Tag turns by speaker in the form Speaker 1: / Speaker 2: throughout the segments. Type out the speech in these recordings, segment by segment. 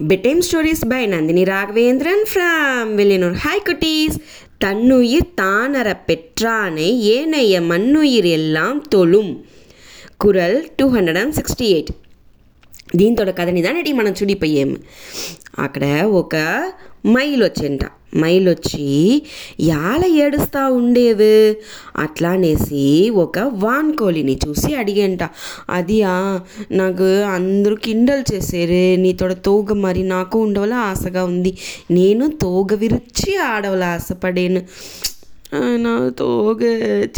Speaker 1: bedtime stories by Nandini Raghavendran from Veliyanur hi குட்டீஸ் தன்னுயிர் தானற பெற்றானை ஏனைய மண்ணுயிர் எல்லாம் தொழும் Kural two hundred and sixty eight దీంతో కథని దాని మనం చూడిపోయాం అక్కడ ఒక మైల్ వచ్చేంట మైలొచ్చి వచ్చి యాల ఏడుస్తా ఉండేవు? అట్లా అనేసి ఒక వాన్కోలిని చూసి అడిగేంట. అదియా నాకు అందరూ కిండల్ చేసేరే నీతోడ తోగ మరి నాకు ఉండవల ఆశగా ఉంది. నేను తోగ విరిచి ఆడవల ఆశపడేను. నా తోగ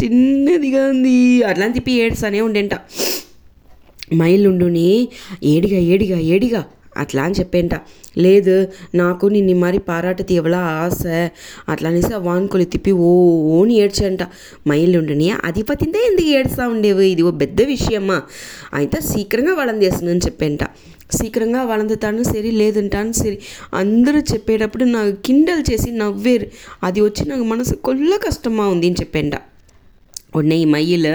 Speaker 1: చిన్నదిగా ఉంది. అట్లా అని తిప్పి ఏడుస్తానే ఉండేంట. మైలుండుని ఏడిగా ఏడిగా ఏడిగా అట్లా అని చెప్పేంట. లేదు నాకు నిన్ను మరి పారాట తీవలా ఆశ. అట్లా అనేసి ఆ వాన్కొలి తిప్పి ఓ ఓని ఏడ్చంట మైలుండుని అది పతిందే ఎందుకు ఏడుస్తూ ఉండేవి? ఇది ఓ పెద్ద విషయమ్మా. అయితే శీఘ్రంగా వాళ్ళని చేస్తుందని చెప్పేంట. శీఘ్రంగా వాళ్ళందుతాను సరి లేదంటాను సరి. అందరూ చెప్పేటప్పుడు నాకు కిండల్ చేసి నవ్వేరు. అది వచ్చి నాకు మనసు కొల్ల కష్టమా ఉంది అని చెప్పేంట. ఉన్నాయి ఈ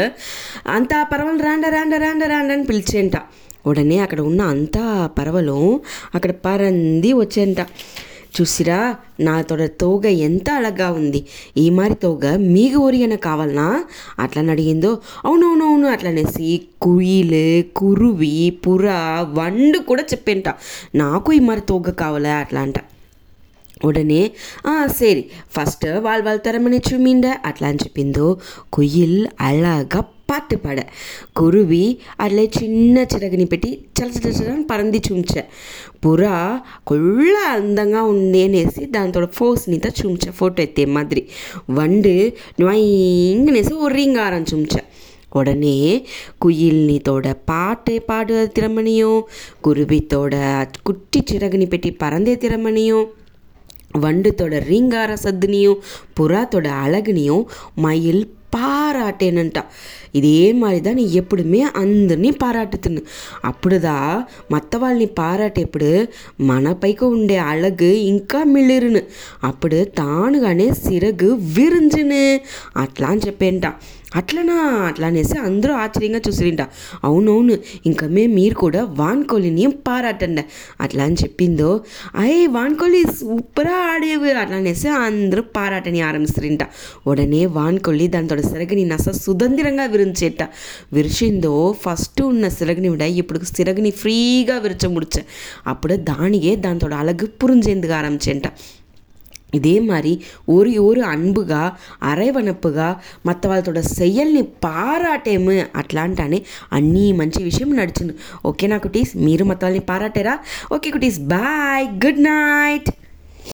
Speaker 1: అంతా పర్వాలు రాండ రాండ రాండ రాండ అని పిలిచేంట. ఉడనే అక్కడ ఉన్న అంతా పరవలో అక్కడ పరంది వచ్చేంట. చూసిరా నా తోడ తోగ ఎంత అలగ్గా ఉంది. ఈ మారి తోగ మీకు ఒరియన కావాలనా? అట్లని అడిగిందో అవునవునవును అట్లనేసి కుయిలు కురువి పుర వండు కూడా చెప్పేంట. నాకు ఈ మారి తోగ కావాలా? అట్లా అంట. ఉడనే సరే ఫస్ట్ వాళ్ళు వాళ్ళు తరమని చూమిండ. అట్లా అని చెప్పిందో కుయిల్ అలాగా பாட்டு பாட. குருவி அதில் சின்ன சிறகுனி பெட்டி చిన్న చిరగని పెట్టి చలచలని పరంది చూంచ పురా కొళ్ళ అందంగా ఉంది అనేసి దానితో ఫోర్స్నితో చూంచ ఫోటో ఎత్తే మాదిరి వండు ஒரு ఒర్రింగారం చూంచ உடனே குயில் நீத்தோட பாட்டை பாடுற திறமணியும் குருவித்தோட குட்டி சிறகுனி பெட்டி பறந்தே திறமணியும் வண்டுத்தோட ரீங்கார சத்துனியும் புறாத்தோட அழகுனியும் மயில் పారాటేనంట. ఇదే మాదిరిదా నీ ఎప్పుడుమే అందరినీ పారాటుతును అప్పుడుదా మత్త వాళ్ళని పారాటేప్పుడు మన పైకి ఉండే అలగు ఇంకా మిళిరును అప్పుడు తానుగానే సిరగు విరించును అట్లా అని చెప్పేంట. అట్లనా? అట్లా అనేసి అందరూ ఆశ్చర్యంగా చూసిరింట. అవునవును ఇంకా మేము మీరు కూడా వాన్కోలిని పారాటండి. అట్లా అని చెప్పిందో? అయ్యి వాన్కోలి సూపరా ఆడేవి. అట్లా అనేసి అందరూ పారాటని ఆరంభిస్తారింట ఉడనే వాన్కొల్లి వాడు సిరగిని నస సుతంత్రంగా విరించేట విరిచిందో ఫస్ట్ ఉన్న సిరగిని విడ ఇప్పుడు సిరగిని ఫ్రీగా విరిచ ముడిచ అప్పుడు దానియే దాంతో అలగు పురించేందుకు ఆరంభించేట இதே மாதிரி ஒரு ஒரு அன்புகா అరైవనప్పుగా మత వాళ్ళతోడ సెయ్యల్ని పారాటేము అట్లా అంటానే అన్ని మంచి విషయం నడిచింది ఓకేనా కుటీస్ మీరు మత వాళ్ళని పారాటారా okay cuties bye good night